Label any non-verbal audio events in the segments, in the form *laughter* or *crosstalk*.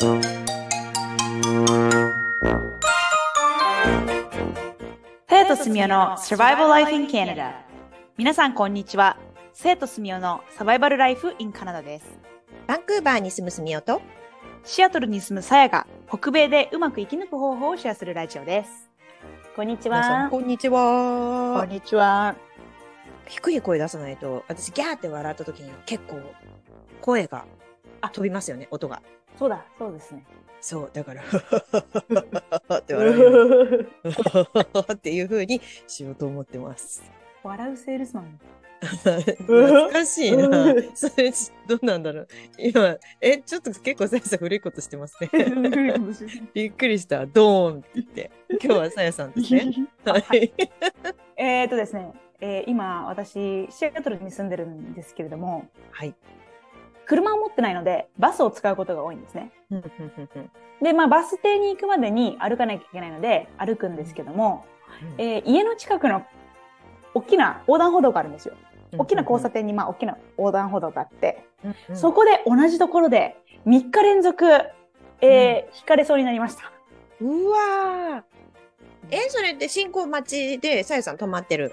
生徒すみおの Survival Life in Canada 皆さんこんにちは。生徒すみおのサバイバルライフ in カナダです。バンクーバーに住むすみおと、シアトルに住むさやが北米でうまく生き抜く方法をシェアするラジオです。こんにちは。こんにちこはん。にちは。低い声出さないと、私ギャーって笑った時に結構声があ飛びますよね、音が。そうだそうですねそう、だから、*laughs* って笑うようにっていう風にしようと思ってます。笑うセールスマン懐かしいな。*laughs* それ、どうなんだろう。今、え、ちょっと結構さやさん古いことしてますね。*laughs* びっくりした。ドーンって言って。今日はさやさんですね。ははいい。えーとですね、えー今私シアトルに住んでるんですけれどもはい。車を持ってないのでバスを使うことが多いんですねでまあバス停に行くまでに歩かなきゃいけないので歩くんですけども、えー家の近くの大きな横断歩道があるんですよ。大きな交差点にまあ大きな横断歩道があって、うんうんそこで同じところで3日連続、えー引かれそうになりました。うわーえ、それって信号待ちでさやさん止まってる？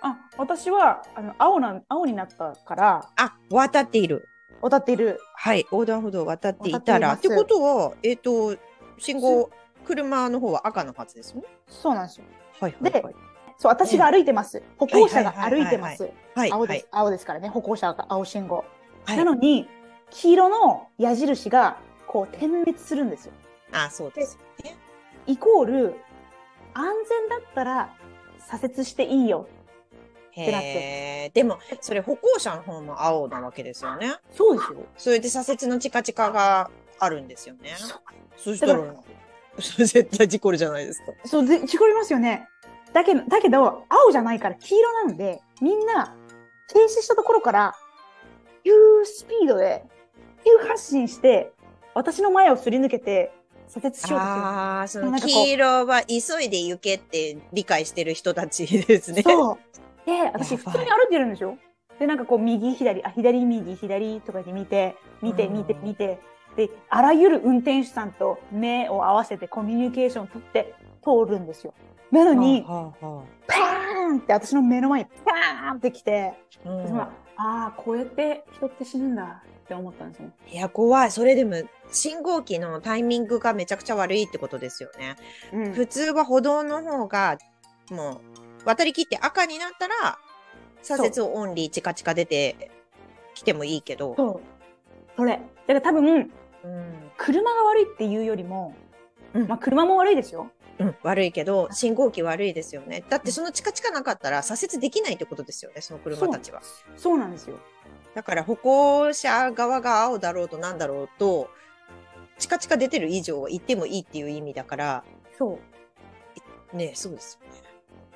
あ、私はあの青な青になったからあ、渡っている。渡っている。はい、横断歩道を渡ってい渡たら。っててことは、えっ、と、信号、車の方は赤のはずですよね。そうなんですよ。はいはいはいそう、私が歩いてます。歩行者が歩いてまはいす。はい、青です、はい。青ですからね、歩行者が青信号。はいなのに、黄色の矢印がこう点滅するんですよ。あ、そうですよね。イコール、安全だったら左折していいよ。てなって。でも、それ歩行者の方も青なわけですよね。そうですよ。それで左折のチカチカがあるんですよね。そしたらそれ絶対事故るじゃないですか。そう、で、違いますよね。だけど、だけど、青じゃないから黄色なので、みんな、停止したところから、急スピードで、急発進して、私の前をすり抜けて、左折しようと。ああ、その黄色は急いで行けって理解してる人たちですね。そう。で、私普通に歩いてるんですよ。で、なんかこう、右、左、あ、左、右、左とかで見て、見て、うん見て、見て。で、あらゆる運転手さんと目を合わせてコミュニケーションを取って通るんですよ。なのに、はあはパーンって私の目の前にパーンってきて、あはあ私も、ああ、こうやって人って死ぬんだって思ったんですよね。いや、怖い。それでも、信号機のタイミングがめちゃくちゃ悪いってことですよね。うん普通は歩道の方が、もう、渡り切って赤になったら、左折オンリーチカチカ出てきてもいいけど、そう。それ。だから多分、うん車が悪いっていうよりも、うんまあ車も悪いですよ。うん、悪いけど、信号機悪いですよね。だってそのチカチカなかったら左折できないってことですよね、その車たちは。そうなんですよ。だから歩行者側が青だろうとなんだろうと、チカチカ出てる以上は行ってもいいっていう意味だから、そう。ね、そうですよね。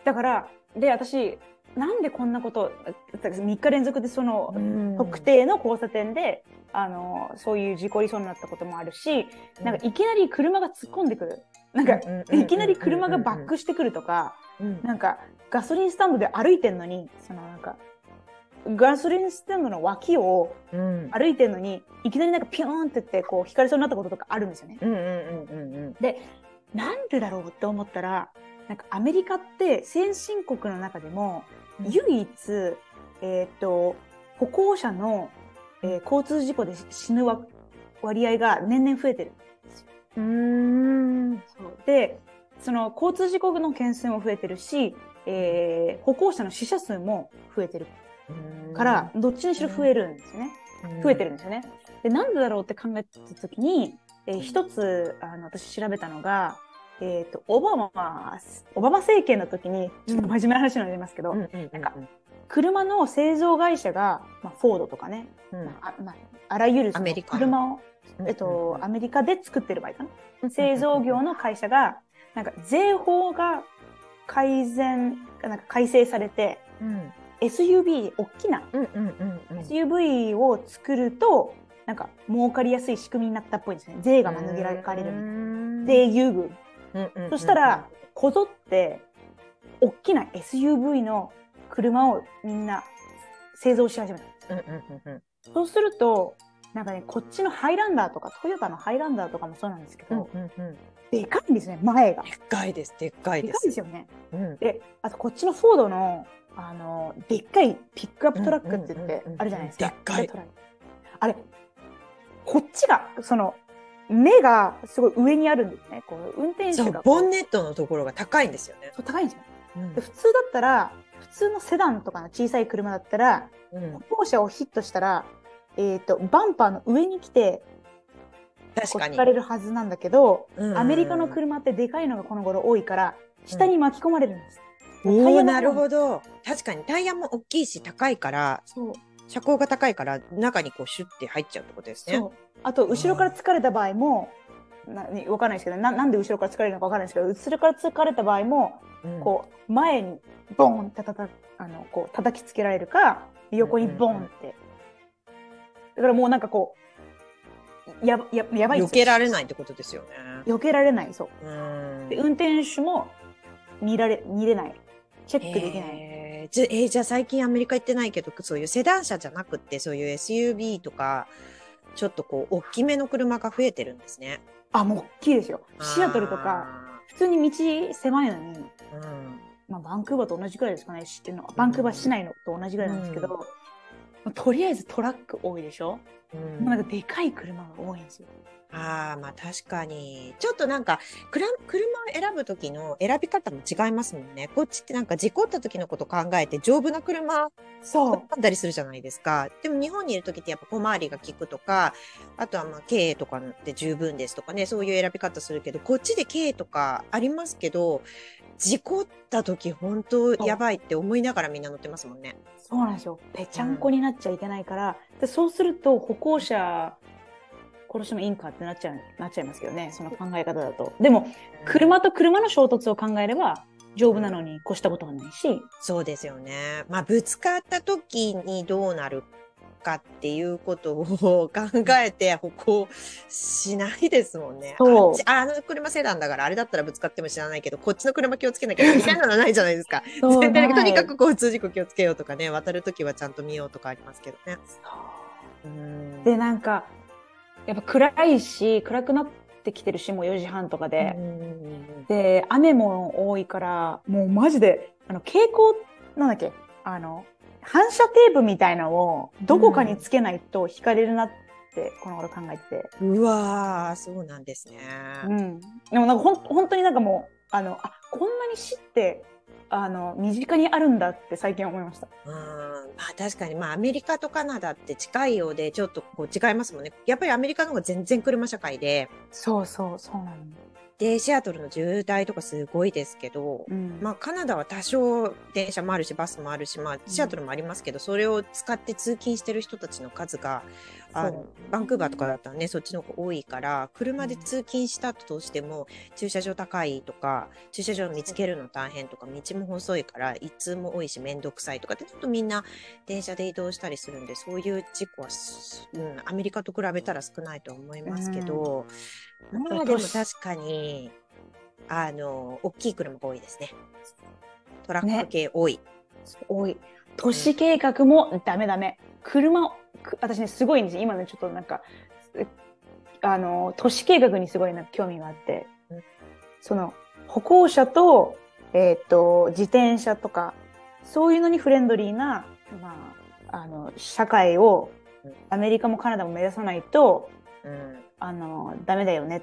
だから、で、私、なんでこんなこと、3日連続でその、特定の交差点で、あの、そういう事故りそうになったこともあるし、なんかいきなり車が突っ込んでくる。なんか、いきなり車がバックしてくるとか、うんなんか、ガソリンスタンドで歩いてんのに、そのなんか、ガソリンスタンドの脇をうん。歩いてんのに、いきなりなんかピョーンってって、こう、引かれそうになったこととかあるんですよね。うんうんうんうんうん。なんでだろうって思ったら、なんかアメリカって先進国の中でも、うん。唯一、えっ、と、歩行者の、えー交通事故で死ぬわ割合が年々増えてる。うーん。そう。で、その交通事故の件数も増えてるし、えー歩行者の死者数も増えてる。から、どっちにしろ増えるんですよね。増えてるんですよね。で、なんでだろうって考えたときに、えー一つ、あの、私調べたのが、えっ、と、オバマ、オバマ政権の時に、ちょっと真面目な話になりますけど、うんうんうんなんか車の製造会社が、まあ、フォードとかね、うん。まああまあ、あらゆるそのアメリカ車を、うんえっと、うんアメリカで作ってる場合かな？製造業の会社が、なんか税法が改善、なんか改正されて、うん。SUV、大きなうんうんうんうん。SUV を作ると、なんか儲かりやすい仕組みになったっぽいんですね。税が免れられるみたいな。税優遇。そしたら、こぞって、大きな SUV の車をみんな製造し始めた。うんうんうんうんそうすると、なんかね、こっちのハイランダーとか、トヨタのハイランダーとかもそうなんですけど、でかいんですね、前が。でっかいです、でっかいでかいです。ですよね。うんで、あとこっちのフォードの、あの、でっかいピックアップトラックって言ってあるじゃないですか。でっかいでトラックあれ、こっちが、その、目がすごい上にあるんですね。こう、運転手が。ボンネットのところが高いんですよね。そう高いんですよ。うんで普通だったら、普通のセダンとかの小さい車だったら、うん歩行者をヒットしたら、えっ、と、バンパーの上に来て、確かに。れるはずなんだけど、うんアメリカの車ってでかいのがこの頃多いから、下に巻き込まれるんです。タイおお、ヤのなるほど。確かにタイヤも大きいし高いから、そう。車高が高いから中にこうシュッて入っちゃうってことですね。そう。あと、後ろから疲れた場合も、なわかんないですけどな、なんで後ろから疲れるのかわかんないですけど、後ろから疲れた場合も、うんこう、前にボンってたたあの、こう、叩きつけられるか、横にボンって。だからもうなんかこう、やば、ややばいんですよ避けられないってことですよね。避けられない、そう。うんで、運転手も見られ、見れない。チェックできない。えーじゃえーじゃあ最近アメリカ行ってないけどそういうセダン車じゃなくってそういう SUV とかちょっとこう大きめの車が増えてるんですね。あ、もう大きいですよ。シアトルとか、普通に道狭いのに。うんまあ、バンクーバーと同じくらいですかね。知ってるのバンクーバー市内のと同じくらいなんですけど、とりあえずトラック多いでしょ、うんなんかでかい車が多いんですよ。ああまあ確かにちょっとなんか車を選ぶ時の選び方も違いますもんね。こっちってなんか事故った時のこと考えて丈夫な車そう。選んだりするじゃないですか。でも日本にいる時ってやっぱ小回りが効くとか、あとはまあ経営とかで十分ですとかね、そういう選び方するけど、こっちで経営とかありますけど、事故った時本当やばいって思いながらみんな乗ってますもんね。そうなんですよ。ぺちゃんこになっちゃいけないから、でそうすると歩行者殺してもいいんかってなっちゃう、なっちゃいますけどね、その考え方だと。でも、車と車の衝突を考えれば、丈夫なのに越したことはないし、そうですよね。まあぶつかった時にどうなるかっていうことを考えて歩行しないですもんね。あっちあの車セダンだからあれだったらぶつかっても知らないけど、こっちの車気をつけなきゃ *laughs* みたいなのはないじゃないですか。とにかく交通事故気をつけようとかね、渡るときはちゃんと見ようとかありますけどね。うんで、なんか、やっぱ暗いし、暗くなってきてるし、もう4時半とかで。で、雨も多いから、もうマジで、あの、蛍光、なんだっけ、あの、反射テープみたいなのをどこかにつけないと引かれるなって、この頃考えてて。うわー、そうなんですね。うん。でもなんかほん、本当になんかもう、あの、あ、こんなに死って、あの、身近にあるんだって最近思いました。うん、まあ確かに、まあアメリカとカナダって近いようで、ちょっとこう違いますもんね。やっぱりアメリカの方が全然車社会で、そうそう、そうなの。で、シアトルの渋滞とかすごいですけど、うん。まあカナダは多少電車もあるし、バスもあるし、まあシアトルもありますけど、それを使って通勤してる人たちの数が、あのバンクーバーとかだったらね、そっちの方が多いから、車で通勤したとしても、駐車場高いとか、駐車場見つけるの大変とか、道も細いから、一通も多いし、めんどくさいとかって、ちょっとみんな電車で移動したりするんで、そういう事故はす、うん、アメリカと比べたら少ないと思いますけど、うん。まあでも確かに、あの、大きい車が多いですね。トラック系多い。多い。都市計画もダメダメ。車私ね、すごいんですよ。今ね、ちょっとなんか、えあの、都市計画にすごいな興味があってうん、その、歩行者と、えっ、と、自転車とか、そういうのにフレンドリーな、まあ、あの、社会をうんアメリカもカナダも目指さないと、うん。あの、ダメだよねっ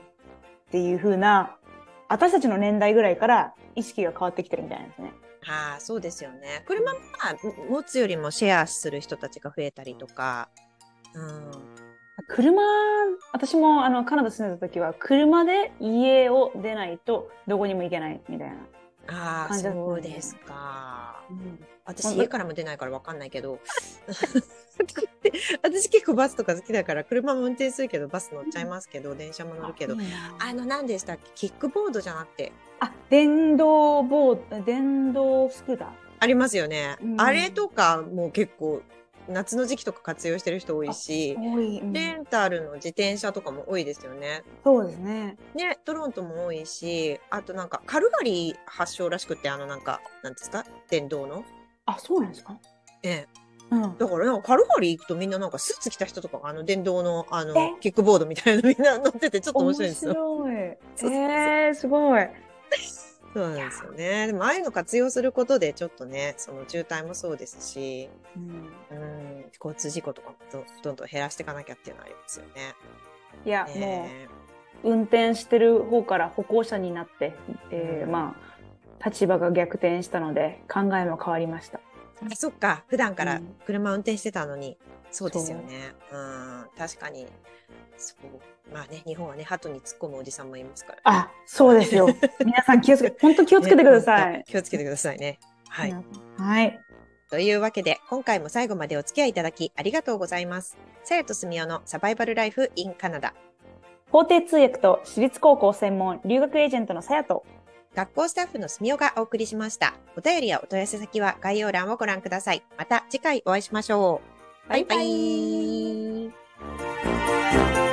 ていう風な、私たちの年代ぐらいから意識が変わってきてるみたいなんですね。ああ、そうですよね。車もまあ持つよりもシェアする人たちが増えたりとか、うん。車、私もあのカナダ住んでた時は、車で家を出ないとどこにも行けないみたいな。ああ、そうでですか。うん私家からも出ないからわかんないけど。*laughs* 私結構バスとか好きだから、車も運転するけど、バス乗っちゃいますけど、電車も乗るけどあの、何でしたっけ？キックボードじゃなくて、あ、電動ボード、電動スクーター。ありますよね。うんあれとかも結構、夏の時期とか活用してる人多いし、うんレンタルの自転車とかも多いですよね。そうですね。ね、トロントも多いし、あとなんか、カルガリー発祥らしくて、あのなんか、なんですか？電動の？あ、そうなんですか？ええ。うん。だからなんかカルガリー行くとみんななんかスーツ着た人とかがあの電動のあのえ？キックボードみたいなのみんな乗っててちょっと面白いんですよ。面白い。えー、すごい。そうなんですよね。でもああいうの活用することでちょっとね、その渋滞もそうですし、うん。うん、交通事故とかもどどんどん減らしていかなきゃっていうのはありますよね。いや、もねう、運転してる方から歩行者になって、えーうん。まあ、立場が逆転したので、考えも変わりました。あそっか、普段からうん。車運転してたのに、そうですよね。うん、確かに。そう。まあね、日本はね、鳩に突っ込むおじさんもいますから。あ、そうですよ。*laughs* 皆さん気をつけ、*laughs* 本当気をつけてくださいね。気をつけてくださいね。はい。はい。というわけで、今回も最後までお付き合いいただきありがとうございます。さやとすみおのサバイバルライフ in カナダ。法廷通訳と私立高校専門留学エージェントのさやと、学校スタッフのすみおがお送りしました。お便りやお問い合わせ先は概要欄をご覧ください。また次回お会いしましょう。バイバイ。バイバ